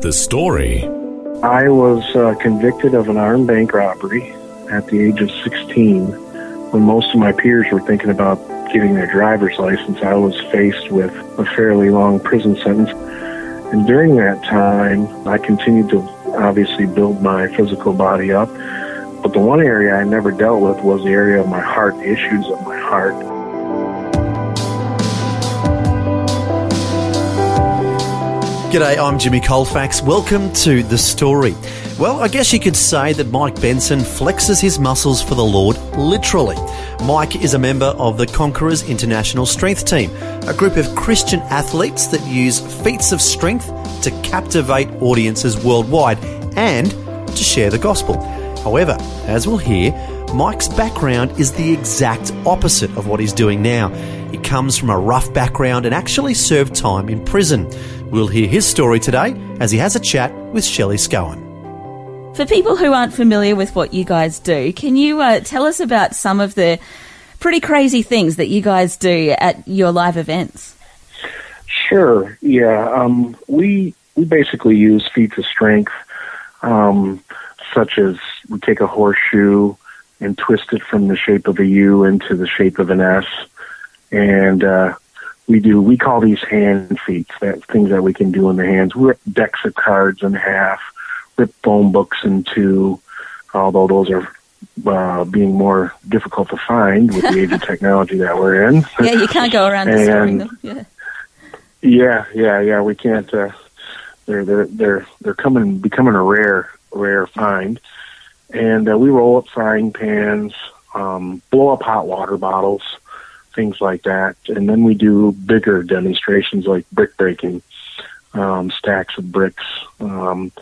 The story. I was uh, convicted of an armed bank robbery at the age of 16. When most of my peers were thinking about getting their driver's license, I was faced with a fairly long prison sentence. And during that time, I continued to obviously build my physical body up. But the one area I never dealt with was the area of my heart, issues of my heart. G'day, I'm Jimmy Colfax. Welcome to The Story. Well, I guess you could say that Mike Benson flexes his muscles for the Lord literally. Mike is a member of the Conquerors International Strength Team, a group of Christian athletes that use feats of strength to captivate audiences worldwide and to share the gospel. However, as we'll hear, Mike's background is the exact opposite of what he's doing now. He comes from a rough background and actually served time in prison. We'll hear his story today as he has a chat with Shelley Scowen. For people who aren't familiar with what you guys do, can you uh, tell us about some of the pretty crazy things that you guys do at your live events? Sure. Yeah. Um, we we basically use feats of strength, um, such as we take a horseshoe and twist it from the shape of a U into the shape of an S, and uh, we do we call these hand feats that things that we can do in the hands. We rip decks of cards in half rip phone books in two although those are uh, being more difficult to find with the age of technology that we're in. Yeah you can't go around destroying them. Yeah. Yeah yeah yeah we can't uh, they're they're they're they're coming becoming a rare rare find. And uh, we roll up frying pans um, blow up hot water bottles things like that. And then we do bigger demonstrations like brick breaking, um, stacks of bricks, um,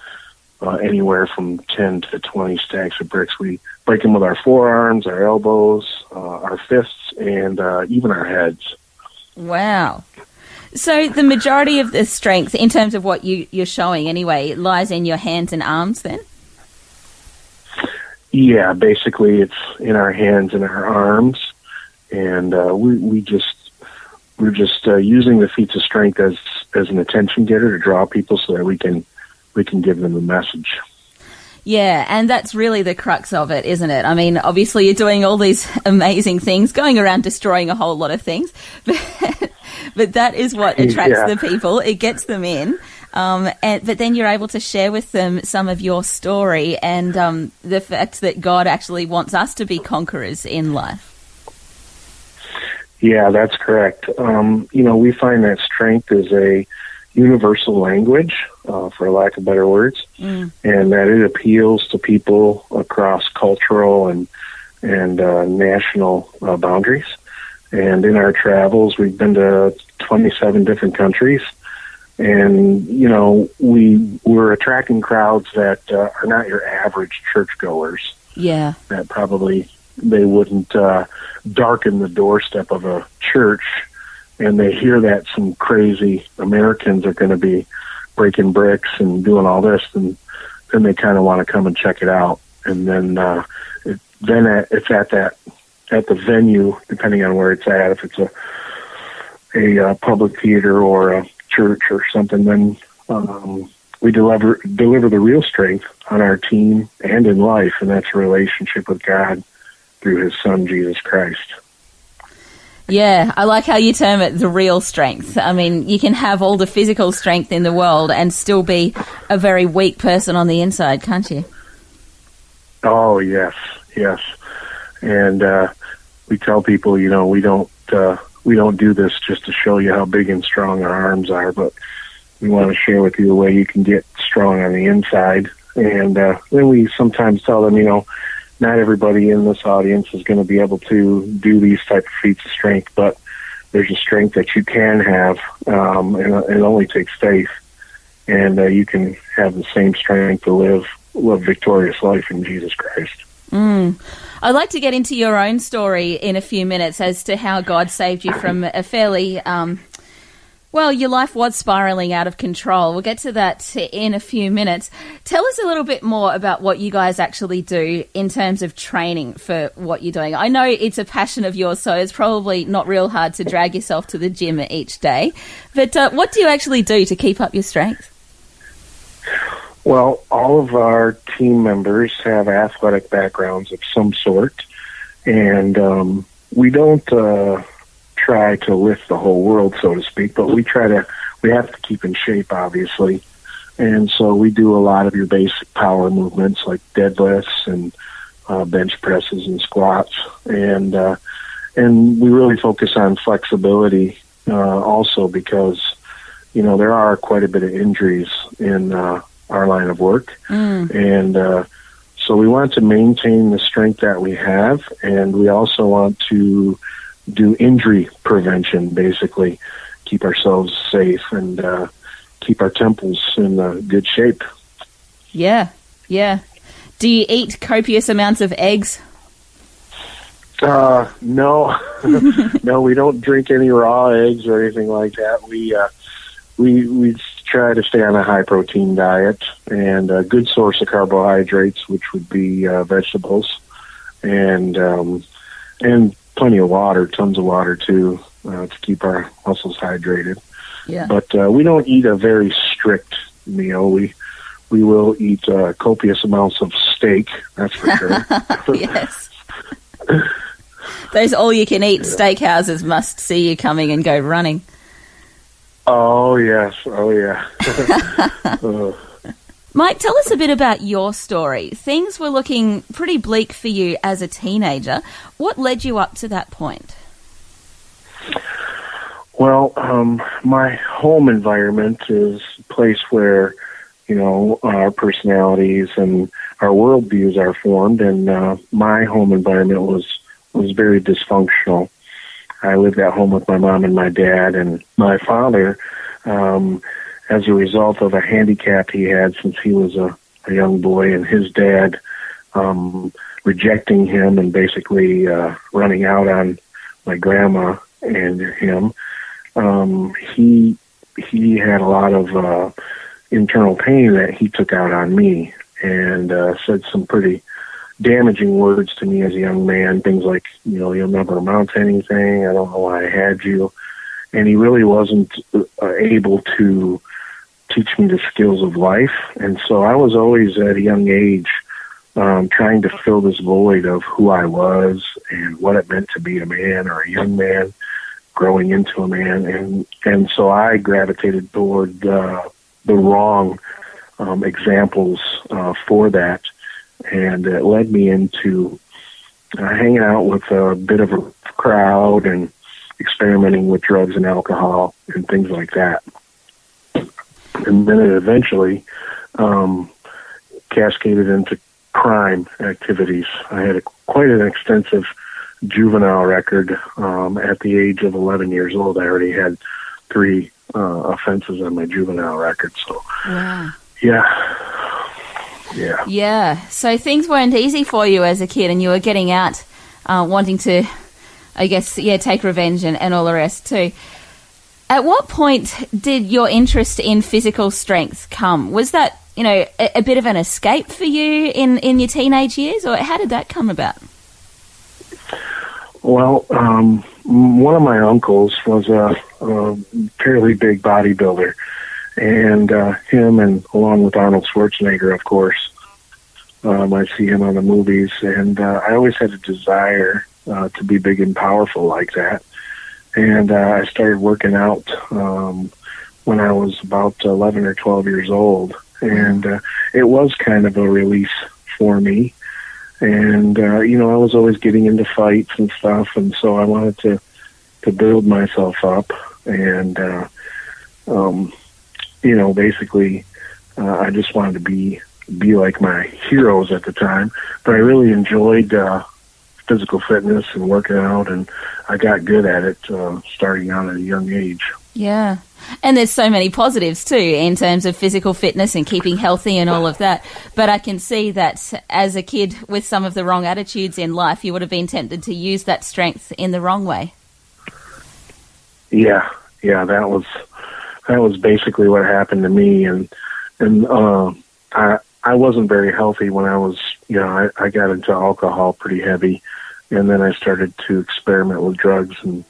uh, anywhere from 10 to 20 stacks of bricks. We break them with our forearms, our elbows, uh, our fists, and uh, even our heads. Wow. So the majority of the strength, in terms of what you, you're showing anyway, lies in your hands and arms then? Yeah, basically it's in our hands and our arms and uh, we we just we're just uh, using the feats of strength as as an attention getter to draw people so that we can we can give them a message. Yeah, and that's really the crux of it, isn't it? I mean, obviously you're doing all these amazing things, going around destroying a whole lot of things, but, but that is what attracts yeah. the people. It gets them in. Um, and, but then you're able to share with them some of your story and um, the fact that God actually wants us to be conquerors in life. Yeah, that's correct. Um, you know, we find that strength is a universal language, uh, for lack of better words, mm. and that it appeals to people across cultural and and uh, national uh, boundaries. And in our travels, we've been to 27 different countries, and you know, we we're attracting crowds that uh, are not your average churchgoers. Yeah, that probably they wouldn't uh, darken the doorstep of a church and they hear that some crazy Americans are going to be breaking bricks and doing all this, and then they kind of want to come and check it out. And then uh, it, then at, it's at that at the venue, depending on where it's at. If it's a a uh, public theater or a church or something, then um, we deliver deliver the real strength on our team and in life, and that's a relationship with God through his son, Jesus Christ. Yeah, I like how you term it the real strength. I mean, you can have all the physical strength in the world and still be a very weak person on the inside, can't you? Oh, yes, yes. And uh, we tell people, you know, we don't uh, we don't do this just to show you how big and strong our arms are, but we want to share with you the way you can get strong on the inside. And uh, then we sometimes tell them, you know, not everybody in this audience is going to be able to do these type of feats of strength, but there's a strength that you can have, um, and it only takes faith. and uh, you can have the same strength to live live victorious life in Jesus Christ. Mm. I'd like to get into your own story in a few minutes as to how God saved you from a fairly um, well, your life was spiraling out of control. We'll get to that in a few minutes. Tell us a little bit more about what you guys actually do in terms of training for what you're doing. I know it's a passion of yours, so it's probably not real hard to drag yourself to the gym each day. But uh, what do you actually do to keep up your strength? Well, all of our team members have athletic backgrounds of some sort, and um, we don't. Uh, try to lift the whole world, so to speak, but we try to, we have to keep in shape, obviously. And so we do a lot of your basic power movements like deadlifts and uh, bench presses and squats. And, uh, and we really focus on flexibility, uh, also because, you know, there are quite a bit of injuries in, uh, our line of work. Mm. And, uh, so we want to maintain the strength that we have, and we also want to do injury prevention, basically, keep ourselves safe and uh, keep our temples in uh, good shape. Yeah, yeah. Do you eat copious amounts of eggs? Uh, no, no, we don't drink any raw eggs or anything like that. We uh, we we try to stay on a high protein diet and a good source of carbohydrates, which would be uh, vegetables, and um, and plenty of water, tons of water too, uh, to keep our muscles hydrated. Yeah. But uh, we don't eat a very strict meal. We we will eat uh, copious amounts of steak. That's for sure. yes. Those all-you-can-eat yeah. steakhouses must see you coming and go running. Oh yes, oh yeah. Mike, tell us a bit about your story. Things were looking pretty bleak for you as a teenager. What led you up to that point? Well, um, my home environment is a place where, you know, our personalities and our worldviews are formed, and uh, my home environment was was very dysfunctional. I lived at home with my mom and my dad, and my father. Um, as a result of a handicap he had since he was a, a young boy, and his dad um, rejecting him and basically uh, running out on my grandma and him. Um, he he had a lot of uh, internal pain that he took out on me, and uh, said some pretty damaging words to me as a young man. Things like, you know, you'll never amount to anything. I don't know why I had you. And he really wasn't uh, able to teach me the skills of life. And so I was always at a young age um, trying to fill this void of who I was and what it meant to be a man or a young man growing into a man. And, and so I gravitated toward uh, the wrong um, examples uh, for that. And it led me into uh, hanging out with a bit of a crowd and experimenting with drugs and alcohol and things like that and then it eventually um, cascaded into crime activities. I had a, quite an extensive juvenile record. Um, at the age of 11 years old, I already had three uh, offenses on my juvenile record. So, wow. yeah, yeah, yeah. So things weren't easy for you as a kid, and you were getting out, uh, wanting to, I guess, yeah, take revenge and, and all the rest too. At what point did your interest in physical strength come? Was that, you know, a, a bit of an escape for you in, in your teenage years, or how did that come about? Well, um, one of my uncles was a, a fairly big bodybuilder, and uh, him, and along with Arnold Schwarzenegger, of course, um, I see him on the movies, and uh, I always had a desire uh, to be big and powerful like that and uh, I started working out um, when I was about 11 or 12 years old, and uh, it was kind of a release for me. And uh, you know, I was always getting into fights and stuff, and so I wanted to to build myself up, and uh, um, you know, basically, uh, I just wanted to be be like my heroes at the time. But I really enjoyed uh, physical fitness and working out, and I got good at it uh, starting out at a young age. Yeah. And there's so many positives too in terms of physical fitness and keeping healthy and all of that. But I can see that as a kid with some of the wrong attitudes in life, you would have been tempted to use that strength in the wrong way. Yeah, yeah, that was that was basically what happened to me, and and uh, I I wasn't very healthy when I was you know I, I got into alcohol pretty heavy, and then I started to experiment with drugs, and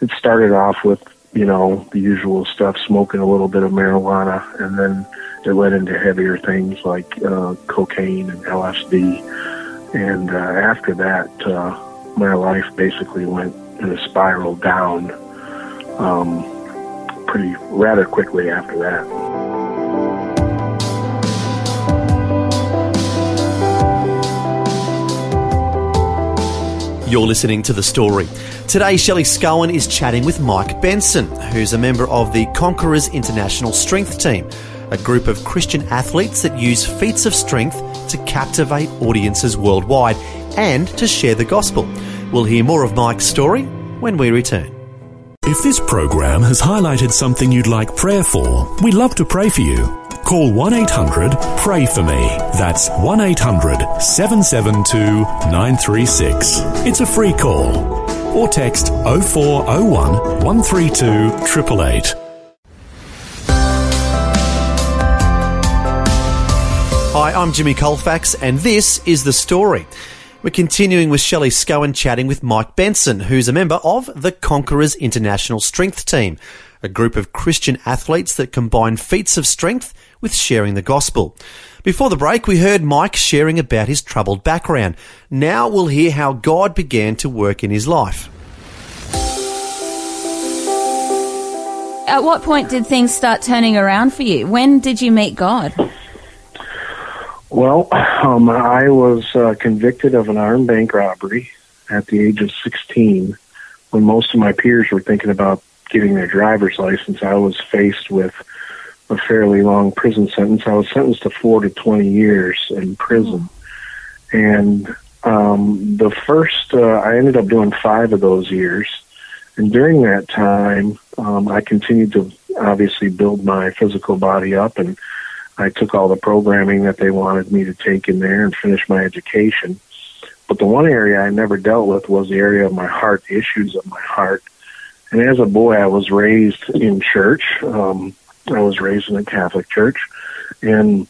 it started off with you know the usual stuff, smoking a little bit of marijuana, and then it led into heavier things like uh, cocaine and LSD, and uh, after that, uh, my life basically went in a spiral down. Um, pretty rather quickly after that. You're listening to The Story. Today, Shelley Scowen is chatting with Mike Benson, who's a member of the Conquerors International Strength Team, a group of Christian athletes that use feats of strength to captivate audiences worldwide and to share the gospel. We'll hear more of Mike's story when we return. If this program has highlighted something you'd like prayer for, we'd love to pray for you. Call 1 800 Pray For Me. That's 1 800 772 936. It's a free call. Or text 0401 132 888. Hi, I'm Jimmy Colfax, and this is The Story. We're continuing with Shelley Scowen chatting with Mike Benson, who's a member of the Conquerors International Strength Team, a group of Christian athletes that combine feats of strength with sharing the gospel. Before the break, we heard Mike sharing about his troubled background. Now we'll hear how God began to work in his life. At what point did things start turning around for you? When did you meet God? Well, um, I was uh, convicted of an armed bank robbery at the age of 16 when most of my peers were thinking about getting their driver's license. I was faced with a fairly long prison sentence. I was sentenced to four to 20 years in prison. And um, the first, uh, I ended up doing five of those years. And during that time, um, I continued to obviously build my physical body up and I took all the programming that they wanted me to take in there and finish my education. But the one area I never dealt with was the area of my heart, the issues of my heart. And as a boy, I was raised in church. Um, I was raised in a Catholic church, and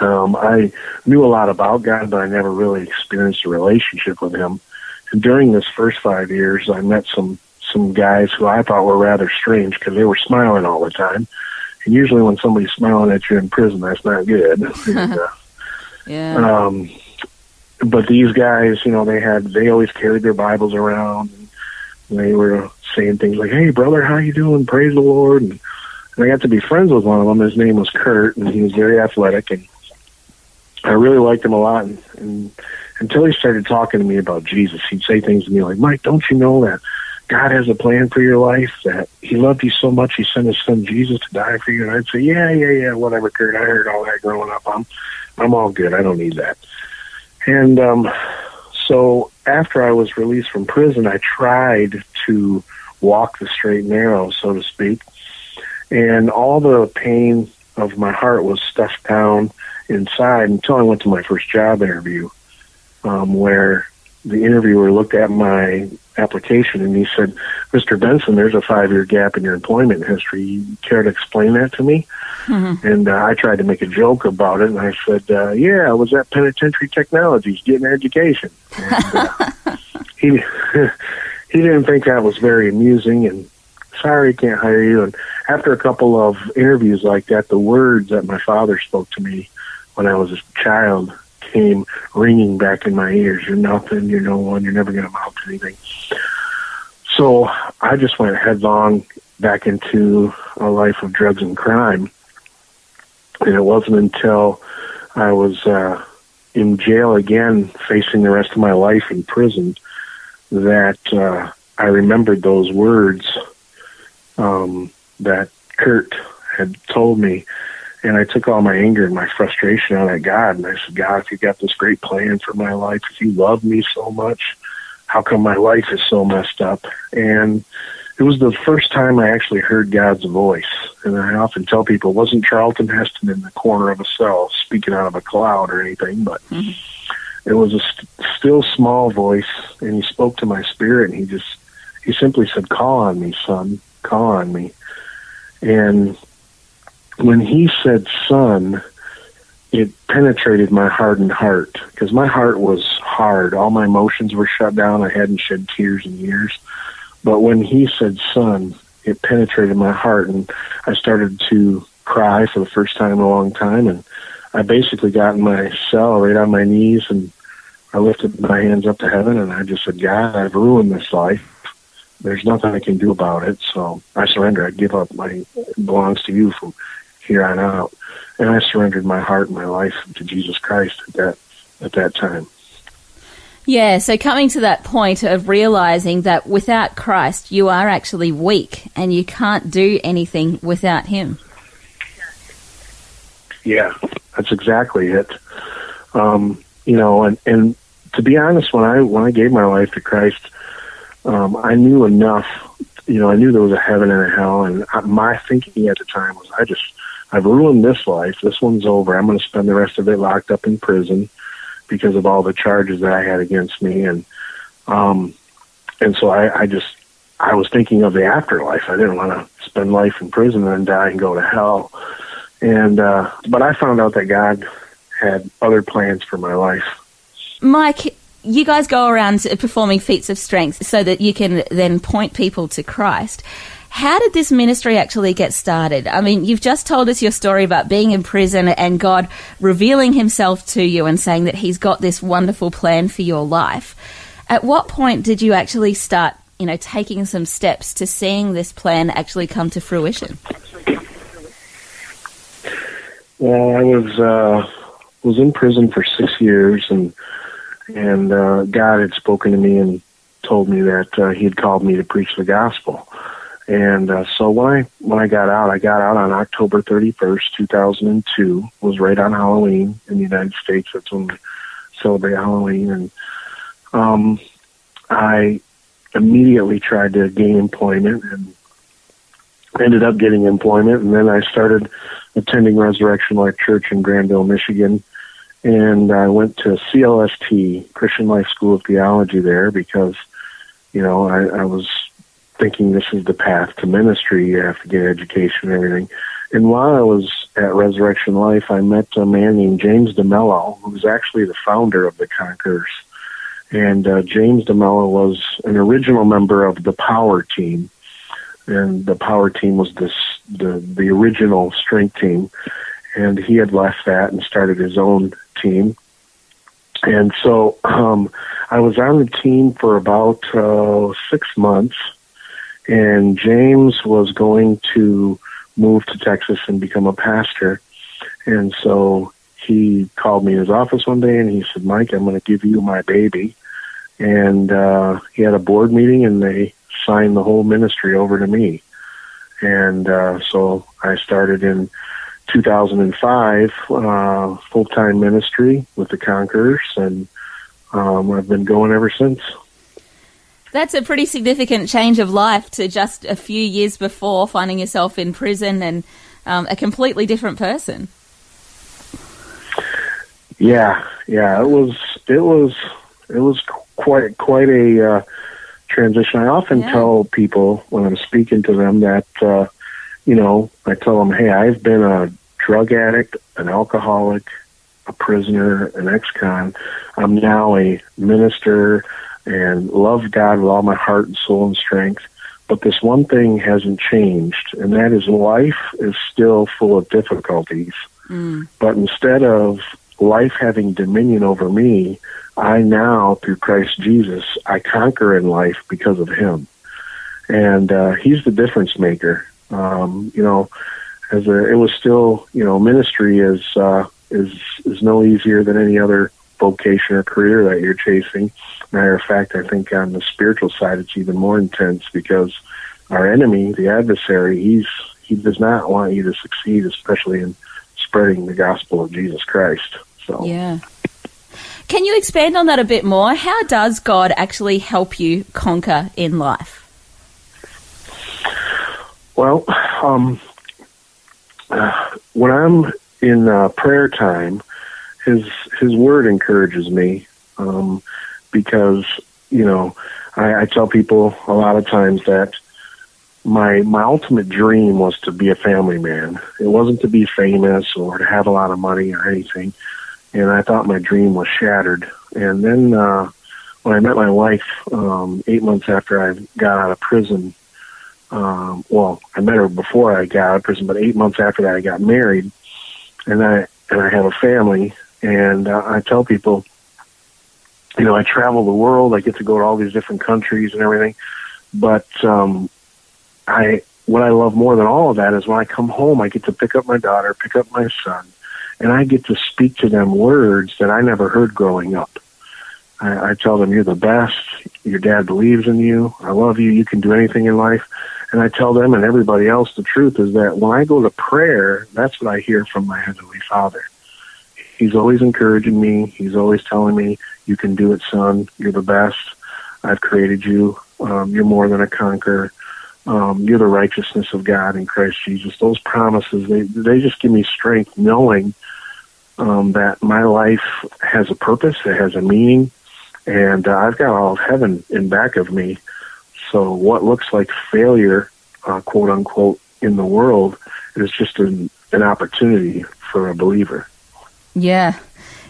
um, I knew a lot about God, but I never really experienced a relationship with Him. And during this first five years, I met some some guys who I thought were rather strange because they were smiling all the time and usually when somebody's smiling at you in prison, that's not good. and, uh, yeah. Um, but these guys, you know, they had they always carried their Bibles around. And they were saying things like, "Hey, brother, how you doing? Praise the Lord." And, and I got to be friends with one of them. His name was Kurt, and he was very athletic, and I really liked him a lot. And, and until he started talking to me about Jesus, he'd say things to me like, "Mike, don't you know that God has a plan for your life, that He loved you so much He sent His Son Jesus to die for you. And I'd say, yeah, yeah, yeah, whatever, Kurt. I heard all that growing up. I'm, I'm all good. I don't need that. And um, so after I was released from prison, I tried to walk the straight and narrow, so to speak. And all the pain of my heart was stuffed down inside until I went to my first job interview, um, where the interviewer looked at my application and he said, Mr. Benson, there's a five year gap in your employment history. You care to explain that to me? Mm-hmm. And uh, I tried to make a joke about it and I said, uh, Yeah, I was at Penitentiary Technologies getting education. And, uh, he, he didn't think that was very amusing and sorry, can't hire you. And after a couple of interviews like that, the words that my father spoke to me when I was a child came ringing back in my ears. You're nothing. You're no one. You're never going to amount to anything. So I just went headlong back into a life of drugs and crime. And it wasn't until I was uh, in jail again, facing the rest of my life in prison, that uh, I remembered those words um, that Kurt had told me and I took all my anger and my frustration out at God. And I said, God, if you got this great plan for my life, if you love me so much, how come my life is so messed up? And it was the first time I actually heard God's voice. And I often tell people it wasn't Charlton Heston in the corner of a cell speaking out of a cloud or anything, but mm-hmm. it was a st- still small voice, and he spoke to my spirit, and he just he simply said, "Call on me, son, call on me." And when he said, "Son," it penetrated my hardened heart because my heart was hard. All my emotions were shut down. I hadn't shed tears in years. But when he said son, it penetrated my heart and I started to cry for the first time in a long time. And I basically got in my cell right on my knees and I lifted my hands up to heaven and I just said, God, I've ruined this life. There's nothing I can do about it. So I surrender. I give up. My, it belongs to you from here on out. And I surrendered my heart and my life to Jesus Christ at that, at that time. Yeah, so coming to that point of realizing that without Christ, you are actually weak and you can't do anything without Him. Yeah, that's exactly it. Um, you know, and, and to be honest, when I when I gave my life to Christ, um, I knew enough. You know, I knew there was a heaven and a hell, and my thinking at the time was, I just I've ruined this life. This one's over. I'm going to spend the rest of it locked up in prison because of all the charges that I had against me, and um, and so I, I just I was thinking of the afterlife. I didn't want to spend life in prison and then die and go to hell. And uh, but I found out that God had other plans for my life. Mike, you guys go around performing feats of strength so that you can then point people to Christ. How did this ministry actually get started? I mean, you've just told us your story about being in prison and God revealing himself to you and saying that he's got this wonderful plan for your life. At what point did you actually start, you know, taking some steps to seeing this plan actually come to fruition? Well, I was uh, was in prison for six years, and and uh, God had spoken to me and told me that uh, He had called me to preach the gospel. And uh, so when I when I got out, I got out on October 31st, 2002. It was right on Halloween in the United States. That's when we celebrate Halloween. And um, I immediately tried to gain employment and ended up getting employment. And then I started attending Resurrection Life Church in Grandville, Michigan. And I went to CLST, Christian Life School of Theology there because, you know, I, I was thinking this is the path to ministry. You have to get education and everything. And while I was at Resurrection Life, I met a man named James DeMello, who was actually the founder of the Conquerors. And uh, James DeMello was an original member of the Power Team, and the Power Team was this the the original strength team. And he had left that and started his own team. And so um, I was on the team for about uh, six months and James was going to move to Texas and become a pastor. And so he called me in his office one day and he said, Mike, I'm going to give you my baby. And uh, he had a board meeting and they signed the whole ministry over to me. And uh, so I started in 2005 uh, full time ministry with the Conquerors, and um, I've been going ever since. That's a pretty significant change of life to just a few years before finding yourself in prison and um, a completely different person. Yeah, yeah, it was it was it was quite quite a uh, transition. I often yeah. tell people when I'm speaking to them that uh, you know I tell them, hey, I've been a drug addict, an alcoholic, a prisoner, an ex-con. I'm now a minister and love God with all my heart and soul and strength. But this one thing hasn't changed, and that is life is still full of difficulties. Mm. But instead of life having dominion over me, I now, through Christ Jesus, I conquer in life because of Him. And uh, He's the difference maker. Um, you know, as a, it was still, you know, ministry is uh, is is no easier than any other vocation or career that you're chasing. Matter of fact, I think on the spiritual side, it's even more intense because our enemy, the adversary, he's he does not want you to succeed, especially in spreading the gospel of Jesus Christ. So yeah. Can you expand on that a bit more? How does God actually help you conquer in life? Well, um, uh, when I'm in uh, prayer time, his his word encourages me um, because you know I, I tell people a lot of times that my my ultimate dream was to be a family man. It wasn't to be famous or to have a lot of money or anything. And I thought my dream was shattered. And then uh, when I met my wife um, eight months after I got out of prison, um, well, I met her before I got out of prison, but eight months after that, I got married, and I and I have a family. And uh, I tell people, you know, I travel the world. I get to go to all these different countries and everything. But um, I, what I love more than all of that is when I come home, I get to pick up my daughter, pick up my son, and I get to speak to them words that I never heard growing up. I, I tell them, "You're the best. Your dad believes in you. I love you. You can do anything in life." And I tell them and everybody else the truth is that when I go to prayer, that's what I hear from my heavenly Father. He's always encouraging me. He's always telling me, "You can do it, son. You're the best. I've created you. Um, you're more than a conqueror. Um, you're the righteousness of God in Christ Jesus." Those promises they they just give me strength, knowing um, that my life has a purpose, it has a meaning, and uh, I've got all of heaven in back of me. So what looks like failure, uh, quote unquote, in the world is just an, an opportunity for a believer. Yeah.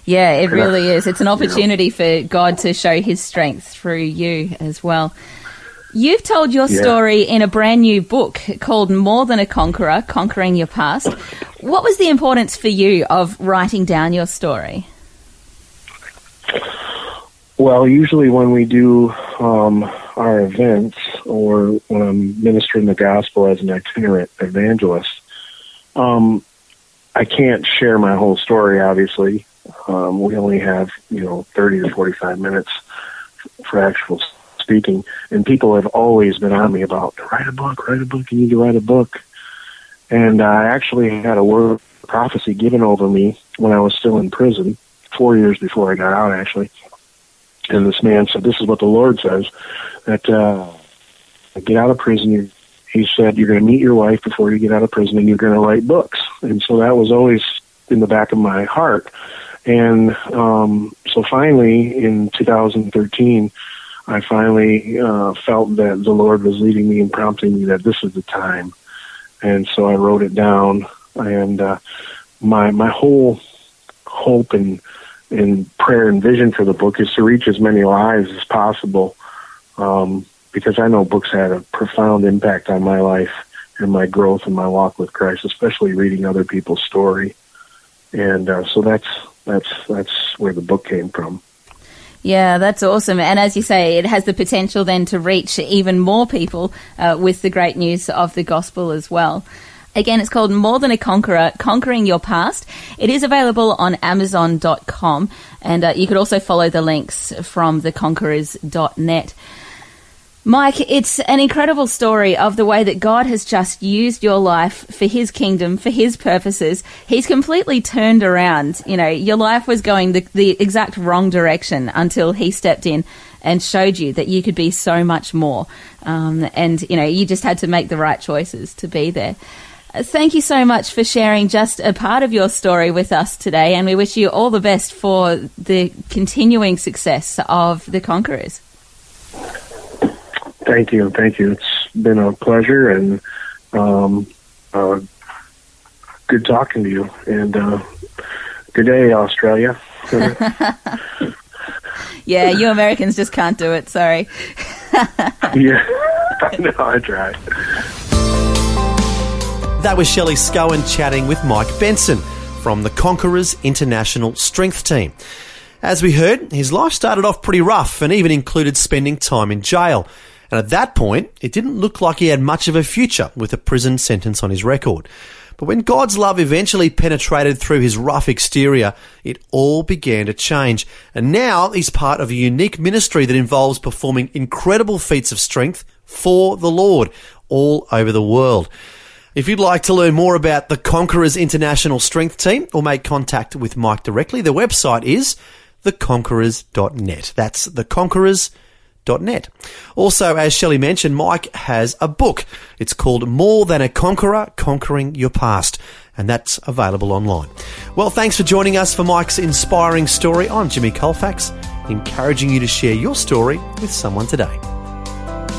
Yeah, it really is. It's an opportunity for God to show his strength through you as well. You've told your Yeah. story in a brand new book called More Than a Conqueror Conquering Your Past. What was the importance for you of writing down your story? Well, usually when we do um, our events or when I'm ministering the gospel as an itinerant evangelist, um, I can't share my whole story, obviously. Um, we only have, you know, 30 to 45 minutes for actual speaking. And people have always been on me about, write a book, write a book, you need to write a book. And I actually had a word prophecy given over me when I was still in prison, four years before I got out, actually. And this man said, "This is what the Lord says: that uh, get out of prison. He said you're going to meet your wife before you get out of prison, and you're going to write books." And so that was always in the back of my heart. And um, so finally, in 2013, I finally uh, felt that the Lord was leading me and prompting me that this is the time. And so I wrote it down, and uh, my my whole hope and and prayer and vision for the book is to reach as many lives as possible um, because I know books had a profound impact on my life and my growth and my walk with Christ, especially reading other people's story. And uh, so that's that's that's where the book came from. Yeah, that's awesome. And as you say, it has the potential then to reach even more people uh, with the great news of the gospel as well. Again, it's called More Than a Conqueror Conquering Your Past. It is available on Amazon.com, and uh, you could also follow the links from theconquerors.net. Mike, it's an incredible story of the way that God has just used your life for His kingdom, for His purposes. He's completely turned around. You know, your life was going the, the exact wrong direction until He stepped in and showed you that you could be so much more. Um, and, you know, you just had to make the right choices to be there. Thank you so much for sharing just a part of your story with us today, and we wish you all the best for the continuing success of the Conquerors. Thank you, thank you. It's been a pleasure and um, uh, good talking to you. And uh, good day, Australia. Yeah, you Americans just can't do it. Sorry. yeah, I know. I tried. That was Shelley Scowen chatting with Mike Benson from the Conquerors International Strength Team. As we heard, his life started off pretty rough and even included spending time in jail. And at that point, it didn't look like he had much of a future with a prison sentence on his record. But when God's love eventually penetrated through his rough exterior, it all began to change. And now he's part of a unique ministry that involves performing incredible feats of strength for the Lord all over the world. If you'd like to learn more about the Conquerors International Strength Team or make contact with Mike directly, the website is theconquerors.net. That's theconquerors.net. Also, as Shelley mentioned, Mike has a book. It's called More Than a Conqueror, Conquering Your Past and that's available online. Well, thanks for joining us for Mike's inspiring story. I'm Jimmy Colfax, encouraging you to share your story with someone today.